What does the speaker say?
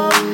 Oh,